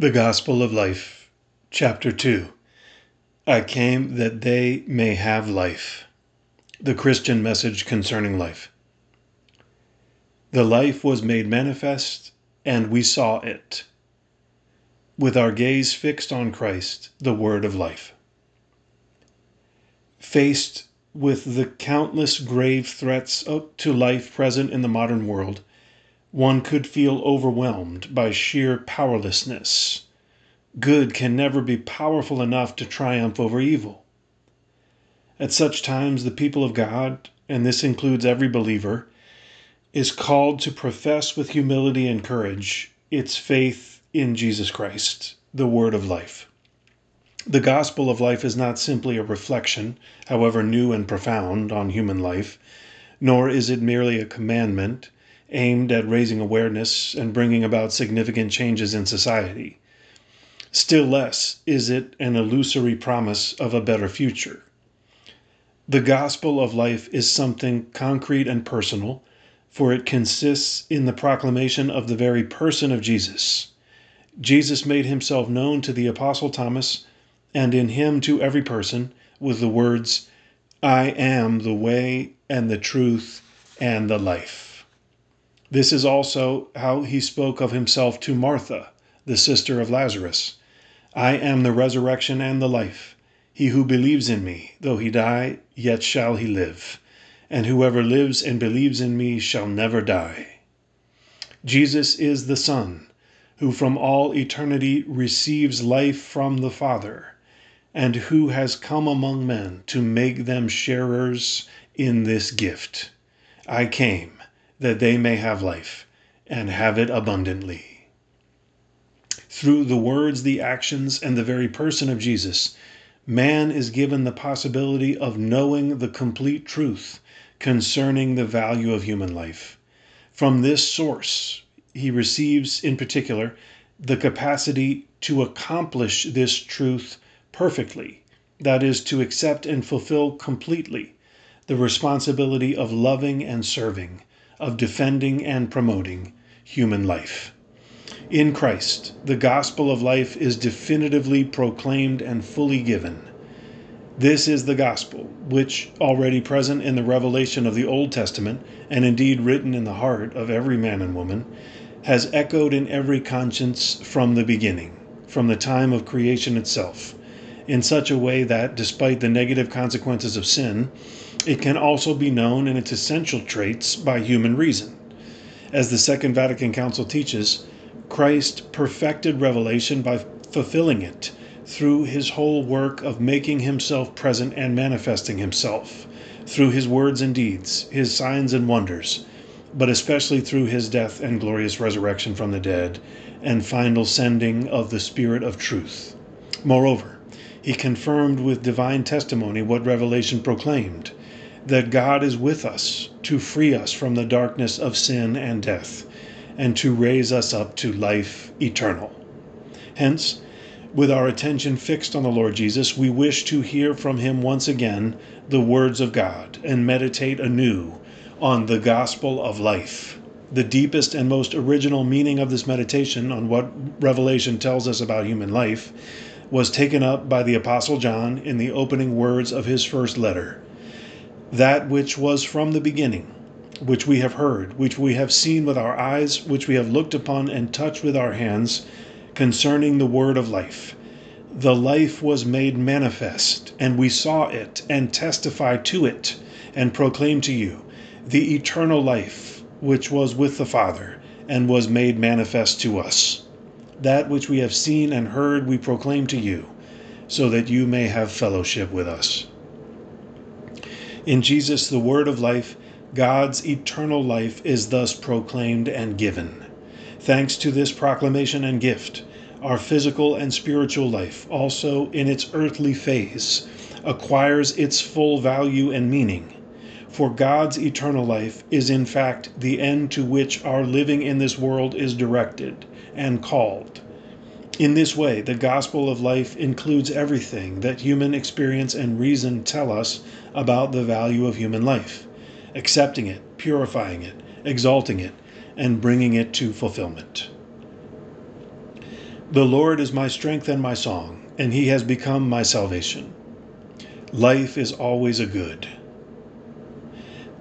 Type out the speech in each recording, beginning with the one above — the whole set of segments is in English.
The Gospel of Life, Chapter 2 I came that they may have life. The Christian message concerning life. The life was made manifest, and we saw it. With our gaze fixed on Christ, the Word of life. Faced with the countless grave threats to life present in the modern world, one could feel overwhelmed by sheer powerlessness. Good can never be powerful enough to triumph over evil. At such times, the people of God, and this includes every believer, is called to profess with humility and courage its faith in Jesus Christ, the Word of life. The gospel of life is not simply a reflection, however new and profound, on human life, nor is it merely a commandment aimed at raising awareness and bringing about significant changes in society. Still less is it an illusory promise of a better future. The gospel of life is something concrete and personal, for it consists in the proclamation of the very person of Jesus. Jesus made himself known to the Apostle Thomas, and in him to every person, with the words, I am the way and the truth and the life. This is also how he spoke of himself to Martha, the sister of Lazarus I am the resurrection and the life. He who believes in me, though he die, yet shall he live. And whoever lives and believes in me shall never die. Jesus is the Son, who from all eternity receives life from the Father, and who has come among men to make them sharers in this gift. I came that they may have life and have it abundantly. Through the words, the actions, and the very person of Jesus, man is given the possibility of knowing the complete truth concerning the value of human life. From this source, he receives, in particular, the capacity to accomplish this truth perfectly, that is, to accept and fulfill completely the responsibility of loving and serving, of defending and promoting human life. In Christ, the gospel of life is definitively proclaimed and fully given. This is the gospel, which, already present in the revelation of the Old Testament, and indeed written in the heart of every man and woman, has echoed in every conscience from the beginning, from the time of creation itself, in such a way that, despite the negative consequences of sin, it can also be known in its essential traits by human reason. As the Second Vatican Council teaches, Christ perfected revelation by fulfilling it through his whole work of making himself present and manifesting himself, through his words and deeds, his signs and wonders, but especially through his death and glorious resurrection from the dead, and final sending of the Spirit of truth. Moreover, he confirmed with divine testimony what Revelation proclaimed that God is with us to free us from the darkness of sin and death, and to raise us up to life eternal. Hence, with our attention fixed on the Lord Jesus, we wish to hear from him once again the words of God and meditate anew on the gospel of life. The deepest and most original meaning of this meditation on what Revelation tells us about human life was taken up by the Apostle John in the opening words of his first letter that which was from the beginning, which we have heard, which we have seen with our eyes, which we have looked upon and touched with our hands, concerning the word of life. The life was made manifest, and we saw it, and testify to it, and proclaim to you the eternal life which was with the Father, and was made manifest to us. That which we have seen and heard we proclaim to you, so that you may have fellowship with us. In Jesus, the Word of life, God's eternal life is thus proclaimed and given. Thanks to this proclamation and gift, our physical and spiritual life, also in its earthly phase, acquires its full value and meaning. For God's eternal life is in fact the end to which our living in this world is directed and called. In this way, the gospel of life includes everything that human experience and reason tell us about the value of human life, accepting it, purifying it, exalting it, and bringing it to fulfillment. The Lord is my strength and my song, and he has become my salvation. Life is always a good.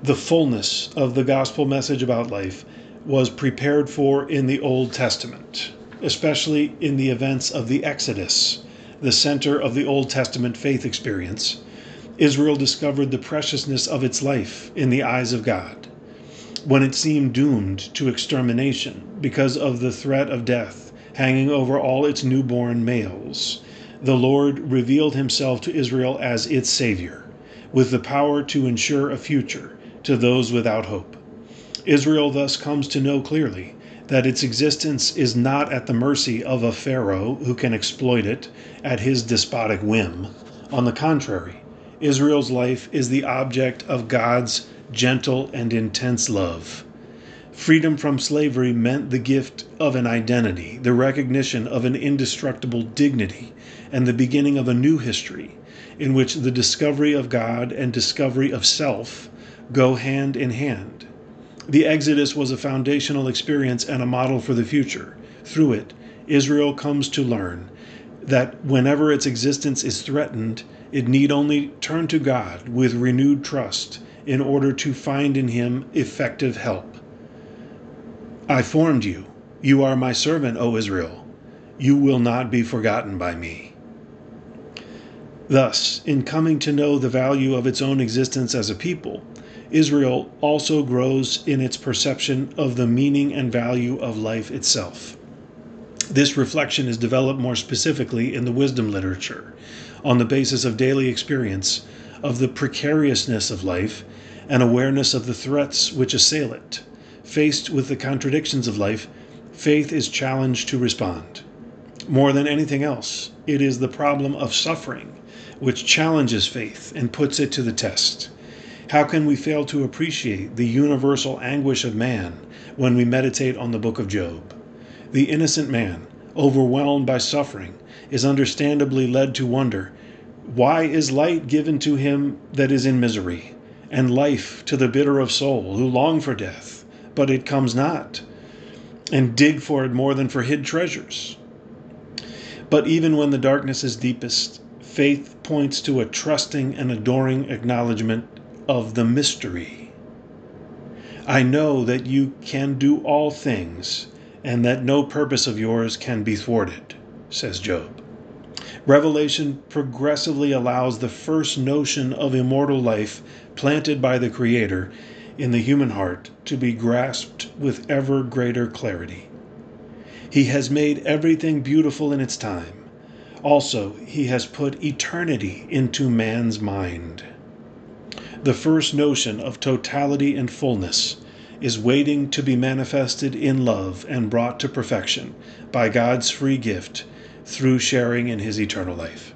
The fullness of the gospel message about life was prepared for in the Old Testament, especially in the events of the Exodus, the center of the Old Testament faith experience. Israel discovered the preciousness of its life in the eyes of God. When it seemed doomed to extermination because of the threat of death, hanging over all its newborn males. The Lord revealed himself to Israel as its Savior, with the power to ensure a future to those without hope. Israel thus comes to know clearly that its existence is not at the mercy of a Pharaoh who can exploit it at his despotic whim. On the contrary, Israel's life is the object of God's gentle and intense love. Freedom from slavery meant the gift of an identity, the recognition of an indestructible dignity, and the beginning of a new history in which the discovery of God and discovery of self go hand in hand. The Exodus was a foundational experience and a model for the future. Through it, Israel comes to learn that whenever its existence is threatened, it need only turn to God with renewed trust in order to find in Him effective help. I formed you. You are my servant, O Israel. You will not be forgotten by me. Thus, in coming to know the value of its own existence as a people, Israel also grows in its perception of the meaning and value of life itself. This reflection is developed more specifically in the wisdom literature, on the basis of daily experience of the precariousness of life and awareness of the threats which assail it. Faced with the contradictions of life, faith is challenged to respond. More than anything else, it is the problem of suffering which challenges faith and puts it to the test. How can we fail to appreciate the universal anguish of man when we meditate on the book of Job? The innocent man, overwhelmed by suffering, is understandably led to wonder why is light given to him that is in misery, and life to the bitter of soul who long for death? but it comes not, and dig for it more than for hid treasures. But even when the darkness is deepest, faith points to a trusting and adoring acknowledgement of the mystery. I know that you can do all things, and that no purpose of yours can be thwarted, says Job. Revelation progressively allows the first notion of immortal life planted by the Creator in the human heart to be grasped with ever greater clarity. He has made everything beautiful in its time. Also, He has put eternity into man's mind. The first notion of totality and fullness is waiting to be manifested in love and brought to perfection by God's free gift through sharing in His eternal life.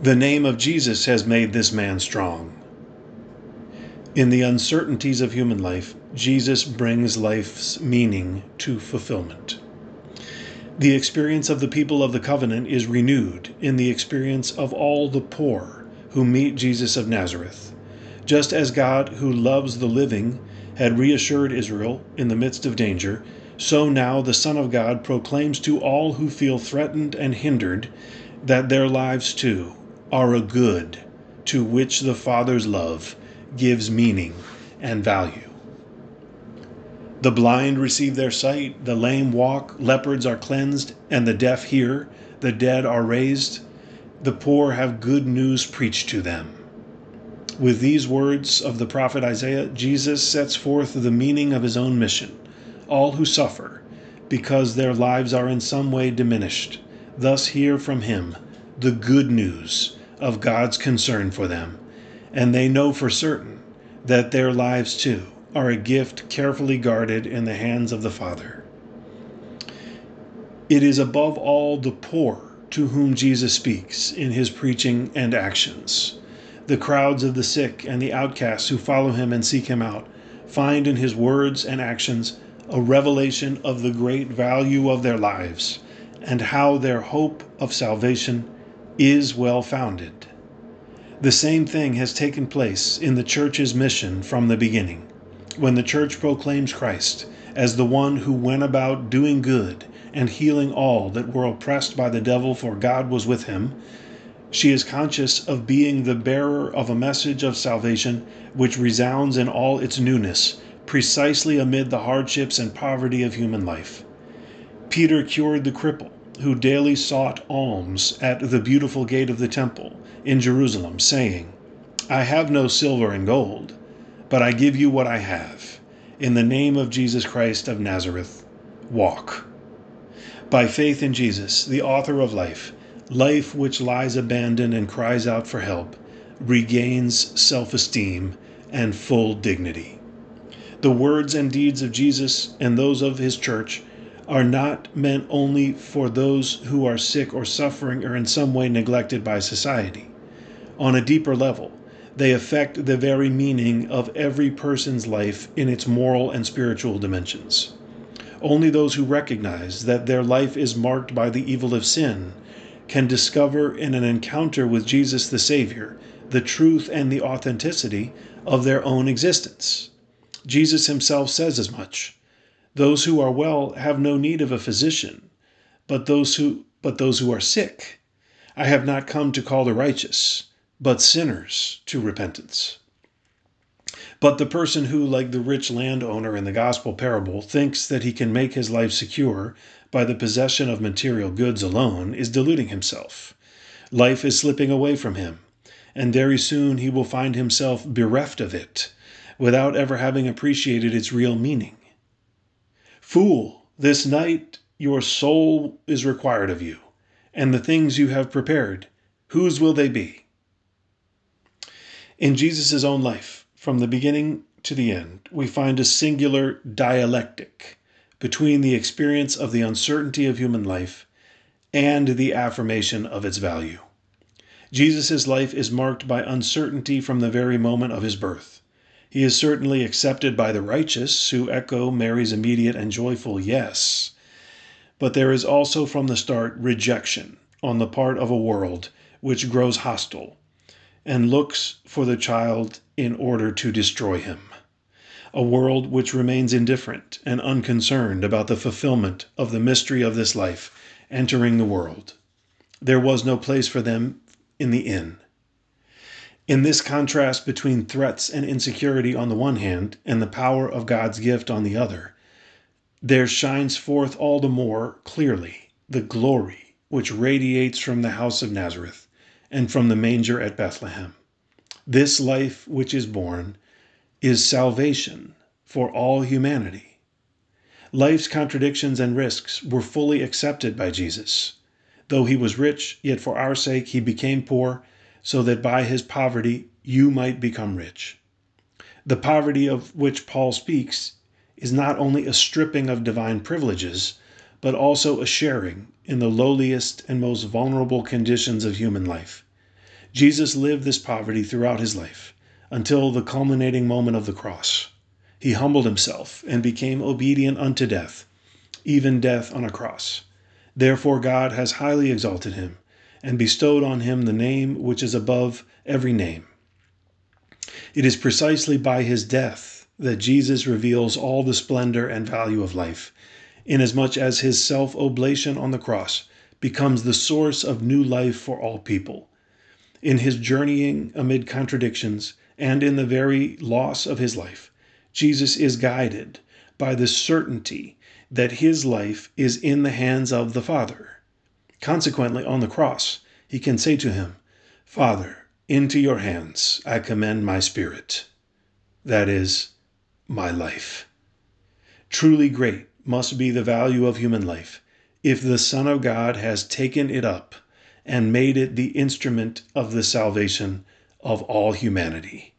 The name of Jesus has made this man strong. In the uncertainties of human life, Jesus brings life's meaning to fulfillment. The experience of the people of the covenant is renewed in the experience of all the poor who meet Jesus of Nazareth. Just as God, who loves the living, had reassured Israel in the midst of danger, so now the Son of God proclaims to all who feel threatened and hindered that their lives too are a good to which the Father's love gives meaning and value. The blind receive their sight, the lame walk, leopards are cleansed, and the deaf hear, the dead are raised, the poor have good news preached to them. With these words of the prophet Isaiah, Jesus sets forth the meaning of his own mission. All who suffer, because their lives are in some way diminished, thus hear from him the good news of God's concern for them and they know for certain that their lives too are a gift carefully guarded in the hands of the Father. It is above all the poor to whom Jesus speaks in his preaching and actions. The crowds of the sick and the outcasts who follow him and seek him out find in his words and actions a revelation of the great value of their lives and how their hope of salvation is well founded. The same thing has taken place in the church's mission from the beginning. When the church proclaims Christ as the one who went about doing good and healing all that were oppressed by the devil, for God was with him. She is conscious of being the bearer of a message of salvation which resounds in all its newness, precisely amid the hardships and poverty of human life. Peter cured the cripple, who daily sought alms at the beautiful gate of the temple in Jerusalem, saying, I have no silver and gold, but I give you what I have. In the name of Jesus Christ of Nazareth, walk. By faith in Jesus, the author of life, life which lies abandoned and cries out for help, regains self esteem and full dignity. The words and deeds of Jesus and those of his church are not meant only for those who are sick or suffering or in some way neglected by society. On a deeper level, they affect the very meaning of every person's life in its moral and spiritual dimensions. Only those who recognize that their life is marked by the evil of sin can discover in an encounter with Jesus the Savior the truth and the authenticity of their own existence. Jesus himself says as much. Those who are well have no need of a physician, but those who but those who are sick. I have not come to call the righteous, but sinners to repentance. But the person who, like the rich landowner in the gospel parable, thinks that he can make his life secure by the possession of material goods alone is deluding himself. Life is slipping away from him, and very soon he will find himself bereft of it, without ever having appreciated its real meaning. Fool, this night your soul is required of you, and the things you have prepared, whose will they be? In Jesus' own life, from the beginning to the end, we find a singular dialectic between the experience of the uncertainty of human life and the affirmation of its value. Jesus' life is marked by uncertainty from the very moment of his birth. He is certainly accepted by the righteous, who echo Mary's immediate and joyful yes. But there is also from the start rejection on the part of a world which grows hostile and looks for the child in order to destroy him. A world which remains indifferent and unconcerned about the fulfillment of the mystery of this life entering the world. There was no place for them in the inn. In this contrast between threats and insecurity on the one hand, and the power of God's gift on the other, there shines forth all the more clearly the glory which radiates from the house of Nazareth and from the manger at Bethlehem. This life which is born is salvation for all humanity. Life's contradictions and risks were fully accepted by Jesus. Though he was rich, yet for our sake he became poor, so that by his poverty you might become rich. The poverty of which Paul speaks is not only a stripping of divine privileges, but also a sharing in the lowliest and most vulnerable conditions of human life. Jesus lived this poverty throughout his life until the culminating moment of the cross. He humbled himself and became obedient unto death, even death on a cross. Therefore, God has highly exalted him and bestowed on him the name which is above every name. It is precisely by his death that Jesus reveals all the splendor and value of life inasmuch as his self oblation on the cross becomes the source of new life for all people. In his journeying amid contradictions and in the very loss of his life, Jesus is guided by the certainty that his life is in the hands of the Father. Consequently, on the cross, he can say to him, Father, into your hands I commend my spirit. That is, my life. Truly great must be the value of human life if the Son of God has taken it up and made it the instrument of the salvation of all humanity.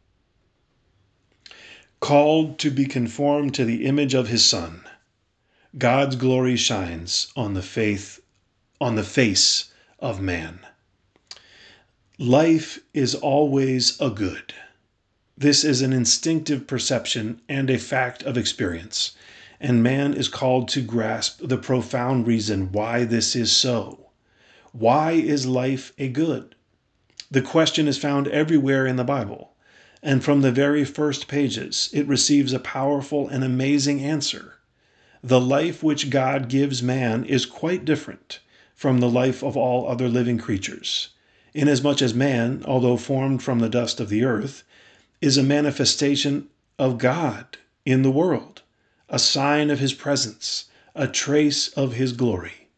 Called to be conformed to the image of his Son, God's glory shines on the faith on the face of man. Life is always a good. This is an instinctive perception and a fact of experience and man is called to grasp the profound reason why this is so. Why is life a good? The question is found everywhere in the Bible, and from the very first pages it receives a powerful and amazing answer. The life which God gives man is quite different from the life of all other living creatures, inasmuch as man, although formed from the dust of the earth, is a manifestation of God in the world, a sign of his presence, a trace of his glory.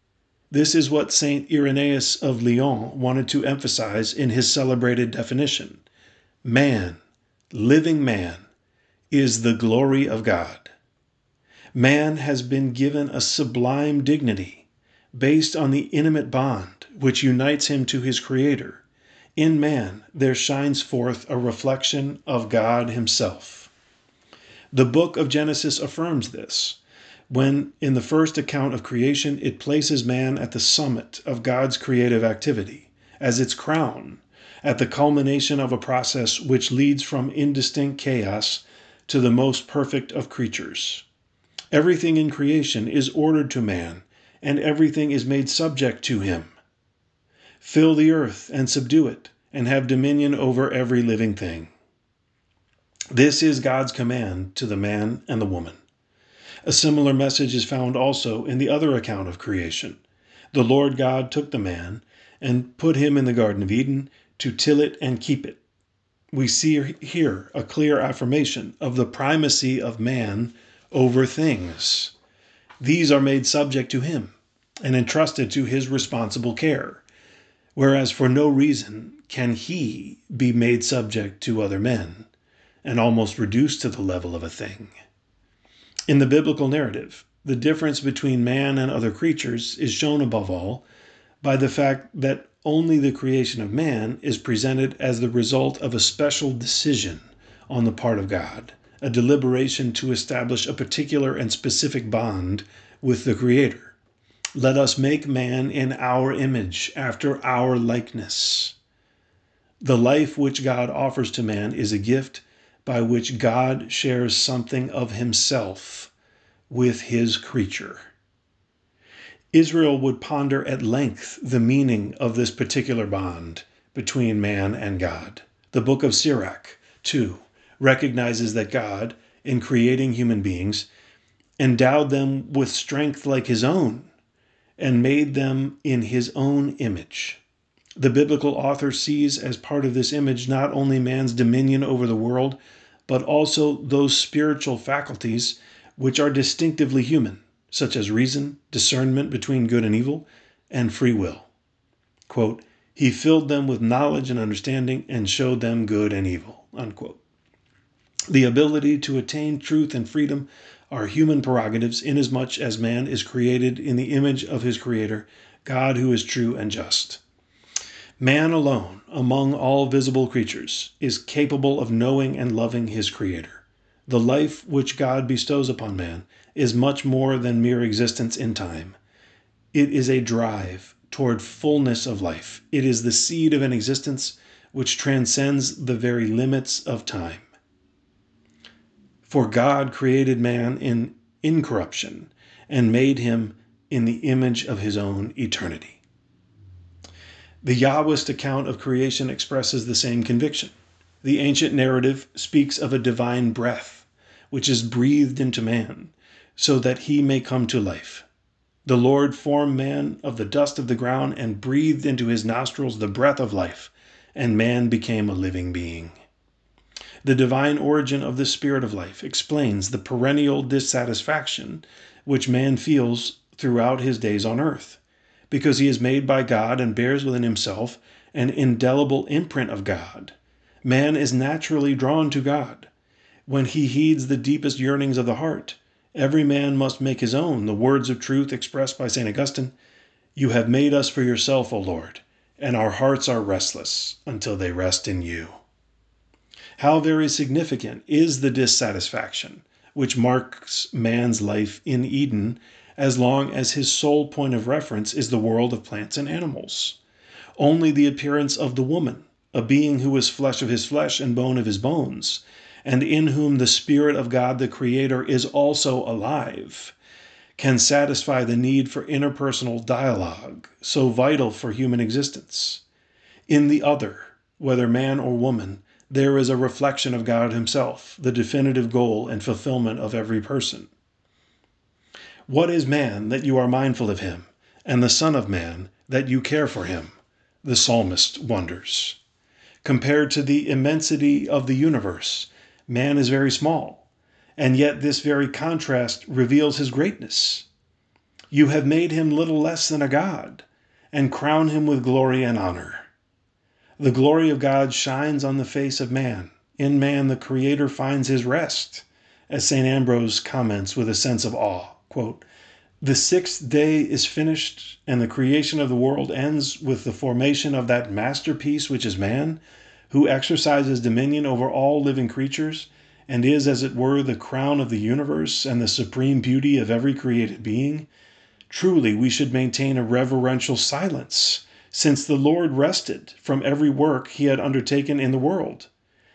This is what St. Irenaeus of Lyons wanted to emphasize in his celebrated definition Man, living man, is the glory of God. Man has been given a sublime dignity based on the intimate bond which unites him to his Creator. In man there shines forth a reflection of God Himself. The book of Genesis affirms this when, in the first account of creation, it places man at the summit of God's creative activity, as its crown, at the culmination of a process which leads from indistinct chaos to the most perfect of creatures. Everything in creation is ordered to man, and everything is made subject to him. Fill the earth and subdue it, and have dominion over every living thing. This is God's command to the man and the woman. A similar message is found also in the other account of creation. The Lord God took the man and put him in the Garden of Eden to till it and keep it. We see here a clear affirmation of the primacy of man over things. These are made subject to him and entrusted to his responsible care, whereas for no reason can he be made subject to other men and almost reduced to the level of a thing. In the biblical narrative, the difference between man and other creatures is shown above all by the fact that only the creation of man is presented as the result of a special decision on the part of God, a deliberation to establish a particular and specific bond with the Creator. Let us make man in our image, after our likeness. The life which God offers to man is a gift by which God shares something of himself with his creature. Israel would ponder at length the meaning of this particular bond between man and God. The book of Sirach, too, recognizes that God, in creating human beings, endowed them with strength like his own and made them in his own image. The biblical author sees as part of this image not only man's dominion over the world, but also those spiritual faculties which are distinctively human, such as reason, discernment between good and evil, and free will. Quote, he filled them with knowledge and understanding and showed them good and evil. Unquote. The ability to attain truth and freedom are human prerogatives inasmuch as man is created in the image of his Creator, God who is true and just. Man alone, among all visible creatures, is capable of knowing and loving his Creator. The life which God bestows upon man is much more than mere existence in time. It is a drive toward fullness of life. It is the seed of an existence which transcends the very limits of time. For God created man in incorruption and made him in the image of his own eternity. The Yahwist account of creation expresses the same conviction. The ancient narrative speaks of a divine breath, which is breathed into man, so that he may come to life. The Lord formed man of the dust of the ground and breathed into his nostrils the breath of life, and man became a living being. The divine origin of the spirit of life explains the perennial dissatisfaction which man feels throughout his days on earth because he is made by God and bears within himself an indelible imprint of God. Man is naturally drawn to God. When he heeds the deepest yearnings of the heart, every man must make his own the words of truth expressed by St. Augustine You have made us for yourself, O Lord, and our hearts are restless until they rest in you. How very significant is the dissatisfaction which marks man's life in Eden as long as his sole point of reference is the world of plants and animals. Only the appearance of the woman, a being who is flesh of his flesh and bone of his bones, and in whom the Spirit of God the Creator is also alive, can satisfy the need for interpersonal dialogue, so vital for human existence. In the other, whether man or woman, there is a reflection of God Himself, the definitive goal and fulfillment of every person. What is man that you are mindful of him, and the Son of Man that you care for him? The psalmist wonders. Compared to the immensity of the universe, man is very small, and yet this very contrast reveals his greatness. You have made him little less than a god, and crown him with glory and honor. The glory of God shines on the face of man. In man, the Creator finds his rest, as St. Ambrose comments with a sense of awe. Quote, the sixth day is finished, and the creation of the world ends with the formation of that masterpiece which is man, who exercises dominion over all living creatures, and is, as it were, the crown of the universe and the supreme beauty of every created being. Truly, we should maintain a reverential silence, since the Lord rested from every work he had undertaken in the world.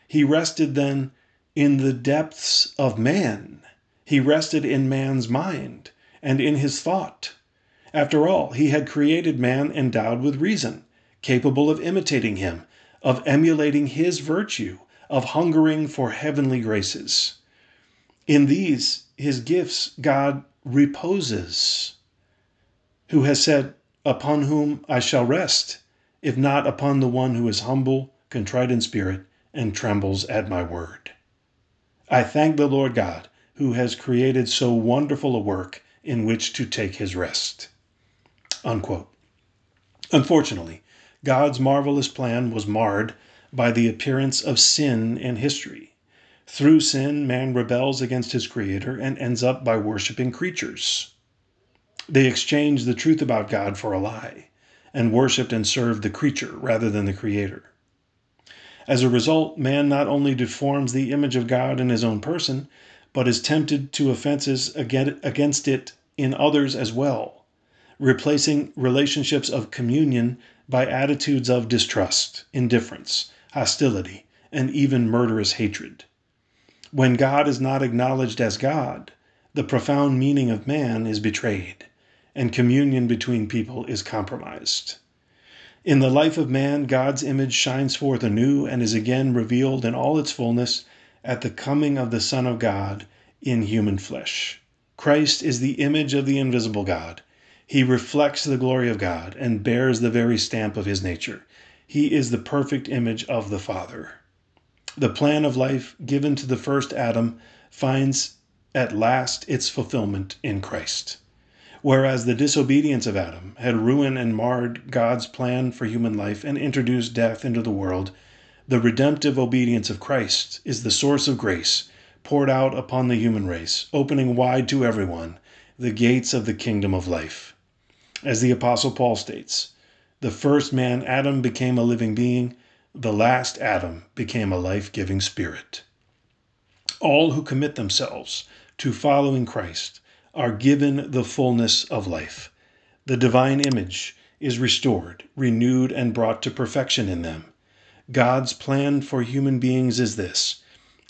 He rested then in the depths of man, he rested in man's mind and in his thought. After all, he had created man endowed with reason, capable of imitating him, of emulating his virtue, of hungering for heavenly graces. In these, his gifts, God reposes, who has said, Upon whom I shall rest, if not upon the one who is humble, contrite in spirit, and trembles at my word. I thank the Lord God, who has created so wonderful a work in which to take his rest. Unquote. Unfortunately, God's marvelous plan was marred by the appearance of sin in history. Through sin, man rebels against his Creator and ends up by worshiping creatures. They exchanged the truth about God for a lie and worshiped and served the creature rather than the Creator. As a result, man not only deforms the image of God in his own person, but is tempted to offenses against it in others as well, replacing relationships of communion by attitudes of distrust, indifference, hostility, and even murderous hatred. When God is not acknowledged as God, the profound meaning of man is betrayed, and communion between people is compromised. In the life of man, God's image shines forth anew and is again revealed in all its fullness at the coming of the Son of God in human flesh. Christ is the image of the invisible God. He reflects the glory of God and bears the very stamp of his nature. He is the perfect image of the Father. The plan of life given to the first Adam finds at last its fulfillment in Christ. Whereas the disobedience of Adam had ruined and marred God's plan for human life and introduced death into the world, the redemptive obedience of Christ is the source of grace poured out upon the human race, opening wide to everyone the gates of the kingdom of life. As the Apostle Paul states, the first man, Adam, became a living being, the last Adam became a life giving spirit. All who commit themselves to following Christ are given the fullness of life. The divine image is restored, renewed, and brought to perfection in them. God's plan for human beings is this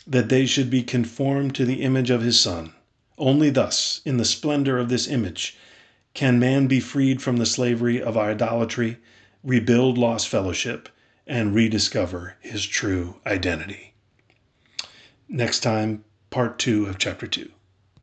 that they should be conformed to the image of his Son. Only thus, in the splendor of this image, can man be freed from the slavery of idolatry, rebuild lost fellowship, and rediscover his true identity. Next time, part two of chapter two.